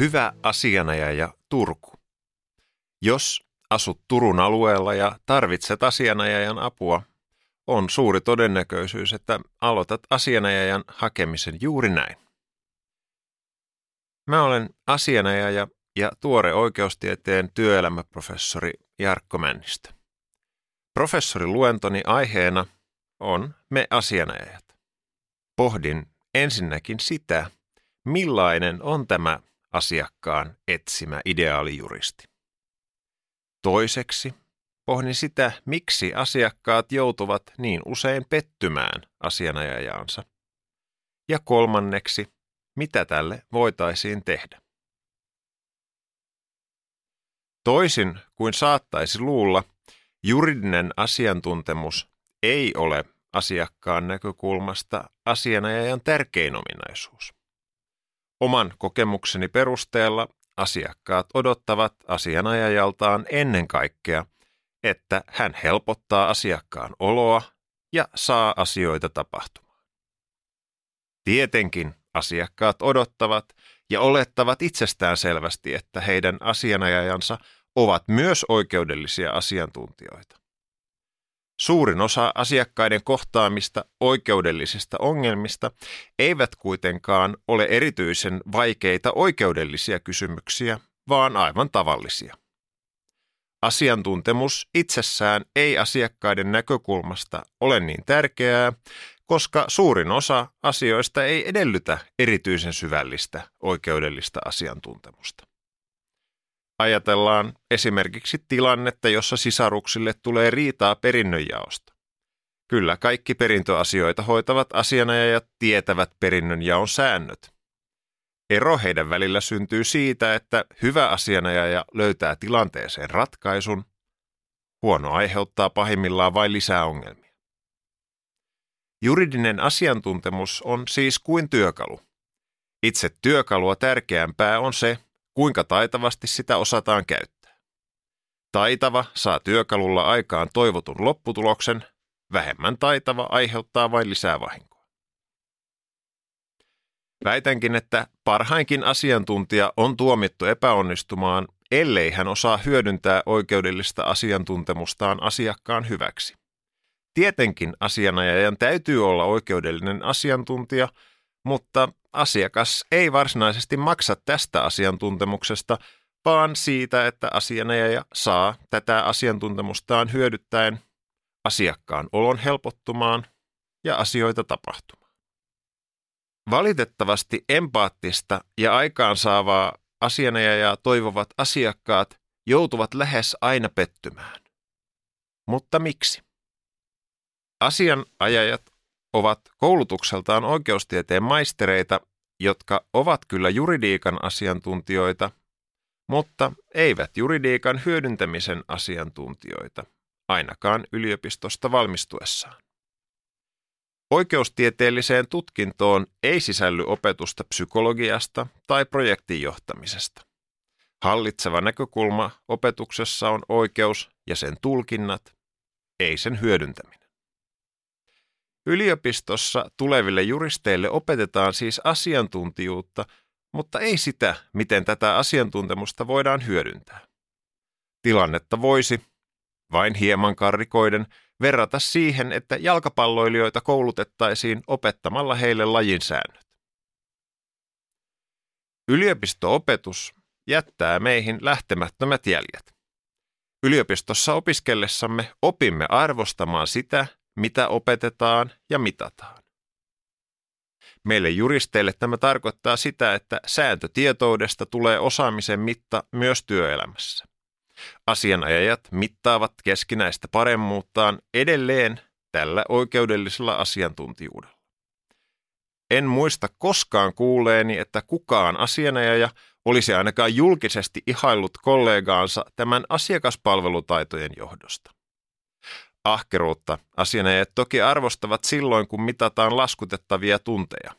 Hyvä asianajaja Turku. Jos asut Turun alueella ja tarvitset asianajajan apua, on suuri todennäköisyys, että aloitat asianajajan hakemisen juuri näin. Mä olen asianajaja ja tuore oikeustieteen työelämäprofessori Jarkko Männistö. Professorin luentoni aiheena on me asianajajat. Pohdin ensinnäkin sitä, millainen on tämä asiakkaan etsimä ideaalijuristi. Toiseksi pohdin sitä, miksi asiakkaat joutuvat niin usein pettymään asianajajaansa. Ja kolmanneksi, mitä tälle voitaisiin tehdä. Toisin kuin saattaisi luulla, juridinen asiantuntemus ei ole asiakkaan näkökulmasta asianajajan tärkein ominaisuus. Oman kokemukseni perusteella asiakkaat odottavat asianajajaltaan ennen kaikkea, että hän helpottaa asiakkaan oloa ja saa asioita tapahtumaan. Tietenkin asiakkaat odottavat ja olettavat itsestään selvästi, että heidän asianajajansa ovat myös oikeudellisia asiantuntijoita. Suurin osa asiakkaiden kohtaamista oikeudellisista ongelmista eivät kuitenkaan ole erityisen vaikeita oikeudellisia kysymyksiä, vaan aivan tavallisia. Asiantuntemus itsessään ei asiakkaiden näkökulmasta ole niin tärkeää, koska suurin osa asioista ei edellytä erityisen syvällistä oikeudellista asiantuntemusta. Ajatellaan esimerkiksi tilannetta, jossa sisaruksille tulee riitaa perinnönjaosta. Kyllä kaikki perintöasioita hoitavat asianajajat tietävät perinnönjaon säännöt. Ero heidän välillä syntyy siitä, että hyvä asianajaja löytää tilanteeseen ratkaisun, huono aiheuttaa pahimmillaan vain lisää ongelmia. Juridinen asiantuntemus on siis kuin työkalu. Itse työkalua tärkeämpää on se, kuinka taitavasti sitä osataan käyttää. Taitava saa työkalulla aikaan toivotun lopputuloksen, vähemmän taitava aiheuttaa vain lisää vahinkoa. Väitänkin, että parhainkin asiantuntija on tuomittu epäonnistumaan, ellei hän osaa hyödyntää oikeudellista asiantuntemustaan asiakkaan hyväksi. Tietenkin asianajajan täytyy olla oikeudellinen asiantuntija, mutta asiakas ei varsinaisesti maksa tästä asiantuntemuksesta, vaan siitä, että asianajaja saa tätä asiantuntemustaan hyödyttäen asiakkaan olon helpottumaan ja asioita tapahtumaan. Valitettavasti empaattista ja aikaansaavaa asianajajaa toivovat asiakkaat joutuvat lähes aina pettymään. Mutta miksi? Asianajajat ovat koulutukseltaan oikeustieteen maistereita, jotka ovat kyllä juridiikan asiantuntijoita, mutta eivät juridiikan hyödyntämisen asiantuntijoita, ainakaan yliopistosta valmistuessaan. Oikeustieteelliseen tutkintoon ei sisälly opetusta psykologiasta tai projektinjohtamisesta. Hallitseva näkökulma opetuksessa on oikeus ja sen tulkinnat, ei sen hyödyntäminen. Yliopistossa tuleville juristeille opetetaan siis asiantuntijuutta, mutta ei sitä, miten tätä asiantuntemusta voidaan hyödyntää. Tilannetta voisi, vain hieman karrikoiden, verrata siihen, että jalkapalloilijoita koulutettaisiin opettamalla heille lajin säännöt. Yliopisto-opetus jättää meihin lähtemättömät jäljet. Yliopistossa opiskellessamme opimme arvostamaan sitä, mitä opetetaan ja mitataan. Meille juristeille tämä tarkoittaa sitä, että sääntötietoudesta tulee osaamisen mitta myös työelämässä. Asianajajat mittaavat keskinäistä paremmuuttaan edelleen tällä oikeudellisella asiantuntijuudella. En muista koskaan kuuleeni, että kukaan asianajaja olisi ainakaan julkisesti ihaillut kollegaansa tämän asiakaspalvelutaitojen johdosta. Ahkeruutta asianajat toki arvostavat silloin, kun mitataan laskutettavia tunteja.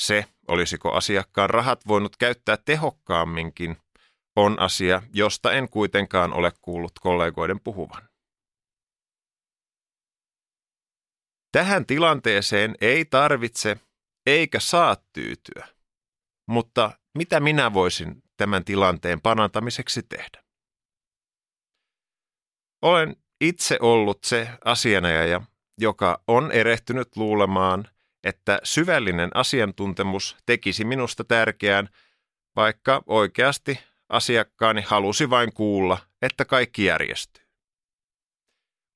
Se, olisiko asiakkaan rahat voinut käyttää tehokkaamminkin, on asia, josta en kuitenkaan ole kuullut kollegoiden puhuvan. Tähän tilanteeseen ei tarvitse eikä saa tyytyä, mutta mitä minä voisin tämän tilanteen parantamiseksi tehdä. Olen itse ollut se asianajaja, joka on erehtynyt luulemaan, että syvällinen asiantuntemus tekisi minusta tärkeään, vaikka oikeasti asiakkaani halusi vain kuulla, että kaikki järjestyy.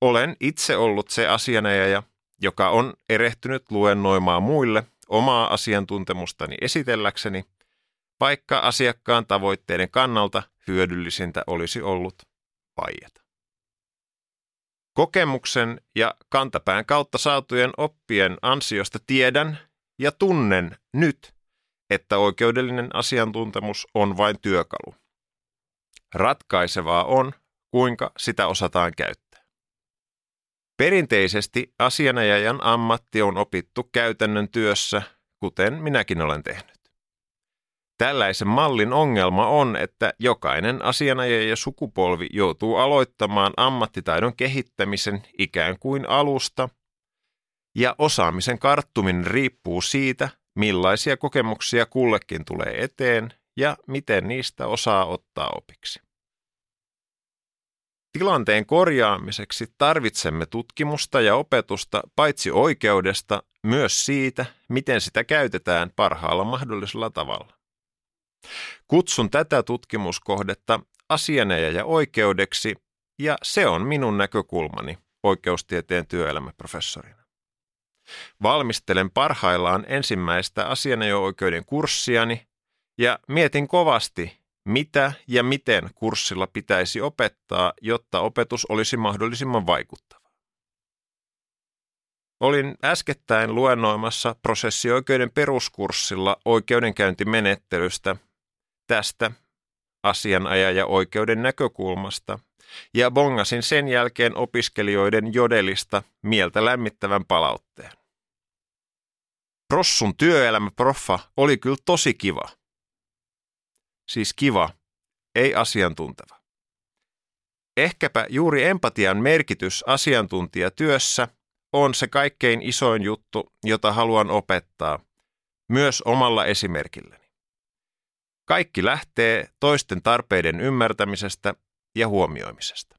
Olen itse ollut se asianajaja, joka on erehtynyt luennoimaan muille omaa asiantuntemustani esitelläkseni, vaikka asiakkaan tavoitteiden kannalta hyödyllisintä olisi ollut vaieta. Kokemuksen ja kantapään kautta saatujen oppien ansiosta tiedän ja tunnen nyt, että oikeudellinen asiantuntemus on vain työkalu. Ratkaisevaa on, kuinka sitä osataan käyttää. Perinteisesti asianajajan ammatti on opittu käytännön työssä, kuten minäkin olen tehnyt. Tällaisen mallin ongelma on, että jokainen asianajaja sukupolvi joutuu aloittamaan ammattitaidon kehittämisen ikään kuin alusta, ja osaamisen karttuminen riippuu siitä, millaisia kokemuksia kullekin tulee eteen ja miten niistä osaa ottaa opiksi. Tilanteen korjaamiseksi tarvitsemme tutkimusta ja opetusta paitsi oikeudesta, myös siitä, miten sitä käytetään parhaalla mahdollisella tavalla. Kutsun tätä tutkimuskohdetta asianajaja oikeudeksi, ja se on minun näkökulmani oikeustieteen työelämäprofessorina. Valmistelen parhaillaan ensimmäistä asianajo-oikeuden kurssiani ja mietin kovasti, mitä ja miten kurssilla pitäisi opettaa, jotta opetus olisi mahdollisimman vaikuttava. Olin äskettäin luennoimassa prosessioikeuden peruskurssilla oikeudenkäyntimenettelystä tästä asianajaja oikeuden näkökulmasta ja bongasin sen jälkeen opiskelijoiden jodelista mieltä lämmittävän palautteen. Prossun työelämäproffa oli kyllä tosi kiva. Siis kiva, ei asiantunteva. Ehkäpä juuri empatian merkitys asiantuntijatyössä on se kaikkein isoin juttu, jota haluan opettaa, myös omalla esimerkilläni. Kaikki lähtee toisten tarpeiden ymmärtämisestä ja huomioimisesta.